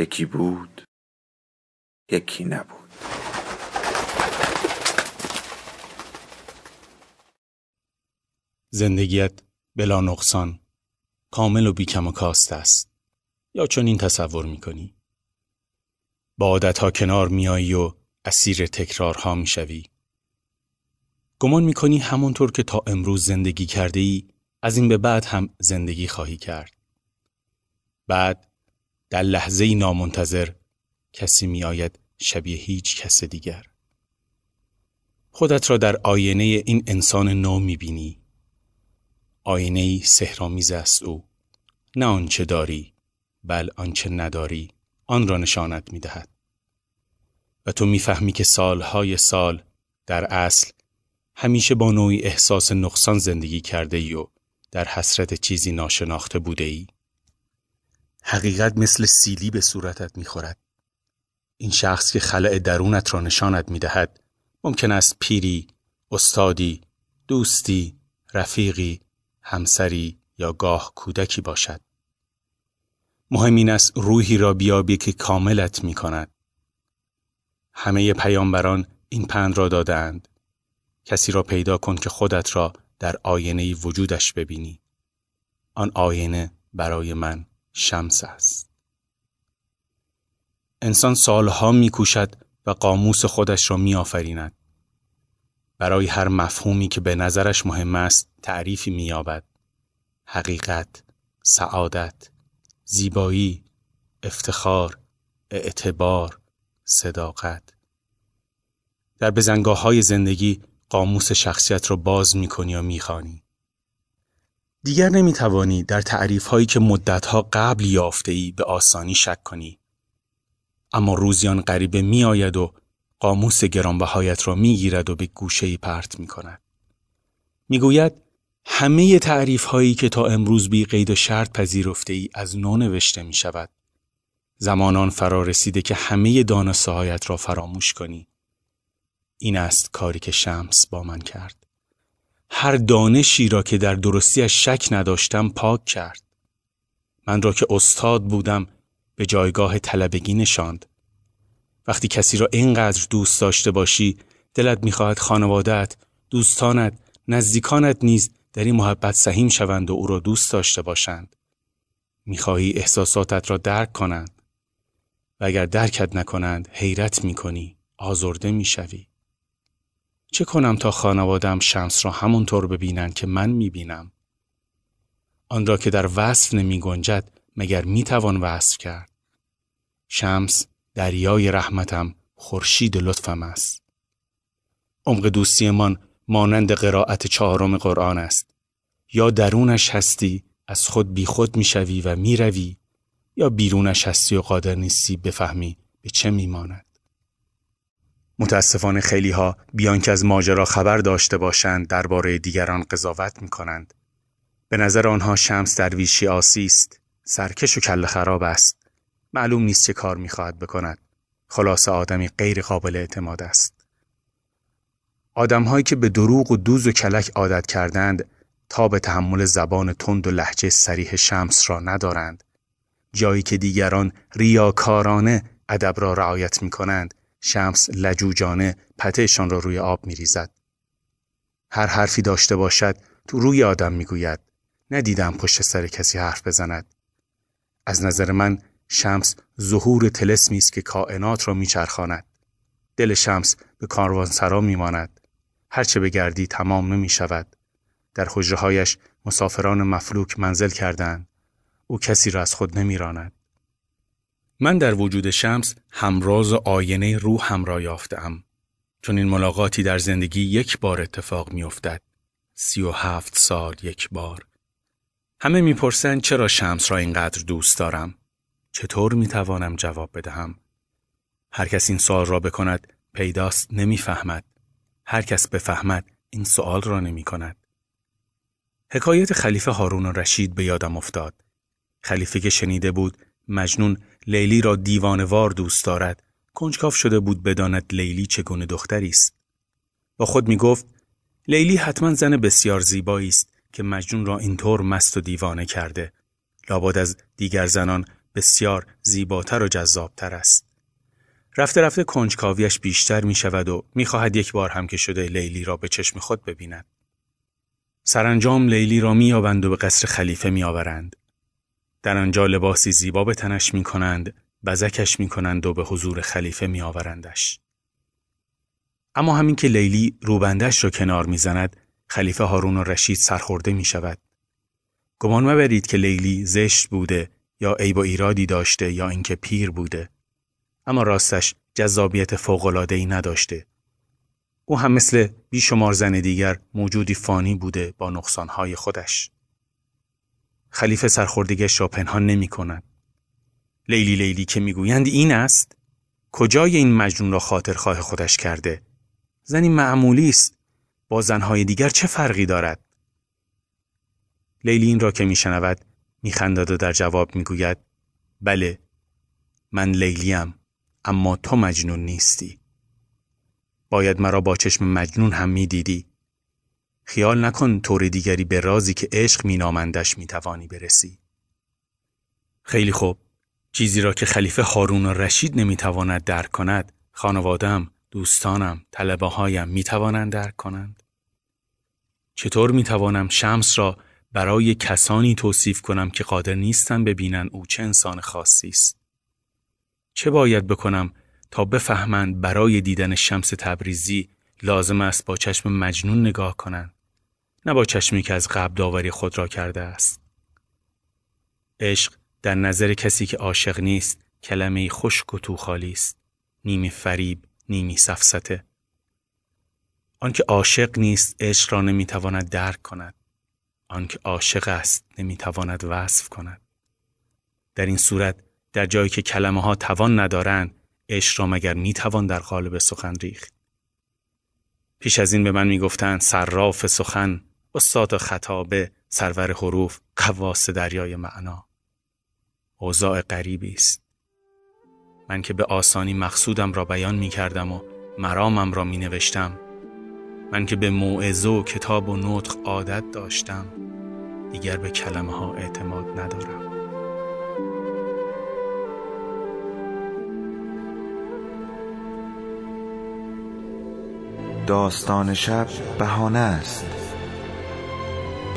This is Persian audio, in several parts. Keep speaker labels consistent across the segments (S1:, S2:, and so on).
S1: یکی بود یکی نبود.
S2: زندگیت بلا نقصان کامل و بیکم و کاست است. یا چون این تصور می‌کنی؟ با عادتها کنار میایی و اسیر تکرارها می‌شوی. گمان می‌کنی همونطور که تا امروز زندگی کرده ای از این به بعد هم زندگی خواهی کرد. بعد در لحظه نامنتظر کسی می آید شبیه هیچ کس دیگر. خودت را در آینه این انسان نو می بینی. آینه سهرامیز است او. نه آنچه داری بل آنچه نداری آن را نشانت می دهد. و تو می‌فهمی که سالهای سال در اصل همیشه با نوعی احساس نقصان زندگی کرده ای و در حسرت چیزی ناشناخته بوده ای. حقیقت مثل سیلی به صورتت می‌خورد. این شخص که خلع درونت را نشانت می‌دهد ممکن است پیری، استادی، دوستی، رفیقی، همسری یا گاه کودکی باشد. مهم این است روحی را بیابی که کاملت می کند. همه پیامبران این پند را دادند. کسی را پیدا کن که خودت را در آینه وجودش ببینی. آن آینه برای من شمس است. انسان سالها میکوشد و قاموس خودش را میآفریند. برای هر مفهومی که به نظرش مهم است تعریفی مییابد. حقیقت، سعادت، زیبایی، افتخار، اعتبار، صداقت. در بزنگاه های زندگی قاموس شخصیت را باز می‌کنی و می‌خوانی. دیگر نمی توانی در تعریف هایی که مدتها قبل یافته ای به آسانی شک کنی. اما روزیان غریبه می آید و قاموس گرانبهایت را می گیرد و به گوشه پرت می کند. می گوید همه تعریف هایی که تا امروز بی قید و شرط پذیرفته ای از نو نوشته می شود. زمانان فرا رسیده که همه دانسته هایت را فراموش کنی. این است کاری که شمس با من کرد. هر دانشی را که در درستیش شک نداشتم پاک کرد. من را که استاد بودم به جایگاه طلبگی نشاند. وقتی کسی را اینقدر دوست داشته باشی دلت می‌خواهد خانوادت، دوستانت، نزدیکانت نیز در این محبت سهیم شوند و او را دوست داشته باشند. می‌خواهی احساساتت را درک کنند. و اگر درکت نکنند حیرت می‌کنی، آزرده می‌شوی. چه کنم تا خانوادم شمس را همونطور ببینند که من می‌بینم؟ آن را که در وصف نمی گنجد مگر می‌توان وصف کرد؟ شمس دریای رحمتم خورشید لطفم است. عمق دوستیمان مانند قرائت چهارم قرآن است. یا درونش هستی از خود بی خود می‌شوی و می‌روی یا بیرونش هستی و قادر نیستی بفهمی به چه میماند. متاسفانه خیلی ها بیان که از ماجرا خبر داشته باشند درباره دیگران قضاوت می کنند. به نظر آنها شمس درویشی آسی است، سرکش و کل خراب است. معلوم نیست چه کار می‌خواهد بکند. خلاص آدمی غیر قابل اعتماد است. آدمهایی که به دروغ و دوز و کلک عادت کردند تا به تحمل زبان تند و لحجه سریح شمس را ندارند. جایی که دیگران ریاکارانه ادب را رعایت می کنند شمس لجوجانه پتهشان را روی آب می ریزد. هر حرفی داشته باشد تو روی آدم می گوید. ندیدم پشت سر کسی حرف بزند. از نظر من شمس ظهور تلسمی است که کائنات را میچرخاند. دل شمس به کاروانسرا میماند. هرچه بگردی تمام نمی شود. در حجرهایش مسافران مفلوک منزل کردند. او کسی را از خود نمیراند. من در وجود شمس همراز و آینه روح هم را یافتم. چون این ملاقاتی در زندگی یک بار اتفاق می افتد. سی و هفت سال یک بار. همه می‌پرسند چرا شمس را اینقدر دوست دارم؟ چطور می‌توانم جواب بدهم؟ هر کس این سوال را بکند پیداست نمی‌فهمد. هر کس بفهمد این سوال را نمی کند. حکایت خلیفه هارون رشید به یادم افتاد. خلیفه که شنیده بود مجنون لیلی را دیوانوار دوست دارد کنجکاف شده بود بداند لیلی چگونه دختری است با خود می گفت لیلی حتما زن بسیار زیبایی است که مجنون را اینطور مست و دیوانه کرده لابد از دیگر زنان بسیار زیباتر و جذابتر است رفته رفته کنجکاویش بیشتر می شود و می خواهد یک بار هم که شده لیلی را به چشم خود ببیند. سرانجام لیلی را می و به قصر خلیفه می آورند. در آنجا لباسی زیبا به تنش می کنند، بزکش می کنند و به حضور خلیفه می آورندش. اما همین که لیلی روبندش را کنار می زند، خلیفه هارون و رشید سرخورده می شود. گمان مبرید که لیلی زشت بوده یا عیب و ایرادی داشته یا اینکه پیر بوده. اما راستش جذابیت ای نداشته. او هم مثل بیشمار زن دیگر موجودی فانی بوده با نقصانهای خودش. خلیفه سرخوردگش را پنهان نمی کند. لیلی لیلی که می‌گویند این است کجای این مجنون را خاطرخواه خودش کرده؟ زنی معمولی است با زنهای دیگر چه فرقی دارد؟ لیلی این را که میشنود میخندد و در جواب می‌گوید بله من لیلیم اما تو مجنون نیستی. باید مرا با چشم مجنون هم می‌دیدی. خیال نکن طور دیگری به رازی که عشق مینامندش می‌توانی برسی. خیلی خوب. چیزی را که خلیفه هارون و رشید نمی‌تواند درک کند خانوادم دوستانم طلبه هایم می‌توانند درک کنند. چطور می‌توانم شمس را برای کسانی توصیف کنم که قادر نیستن ببینن او چه انسان خاصی است؟ چه باید بکنم تا بفهمند برای دیدن شمس تبریزی لازم است با چشم مجنون نگاه کنند؟ نه با چشمی که از قبل داوری خود را کرده است. عشق در نظر کسی که عاشق نیست کلمه خشک و توخالی است. نیمی فریب نیمی سفسته آنکه عاشق نیست عشق را نمی‌تواند درک کند. آنکه عاشق است نمی‌تواند وصف کند. در این صورت در جایی که کلمه ها توان ندارند عشق را مگر می‌توان در قالب سخن ریخت؟ پیش از این به من می‌گفتند صراف سخن استاد خطابه سرور حروف قواس دریای معنا. اوضاع غریبی است. من که به آسانی مقصودم را بیان می کردم و مرامم را می نوشتم من که به موعظه و کتاب و نطق عادت داشتم. دیگر به کلمه ها اعتماد ندارم.
S1: داستان شب بهانه است.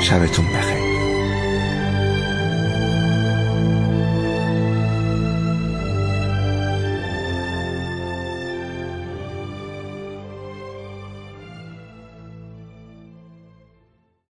S1: شبتون بخیر.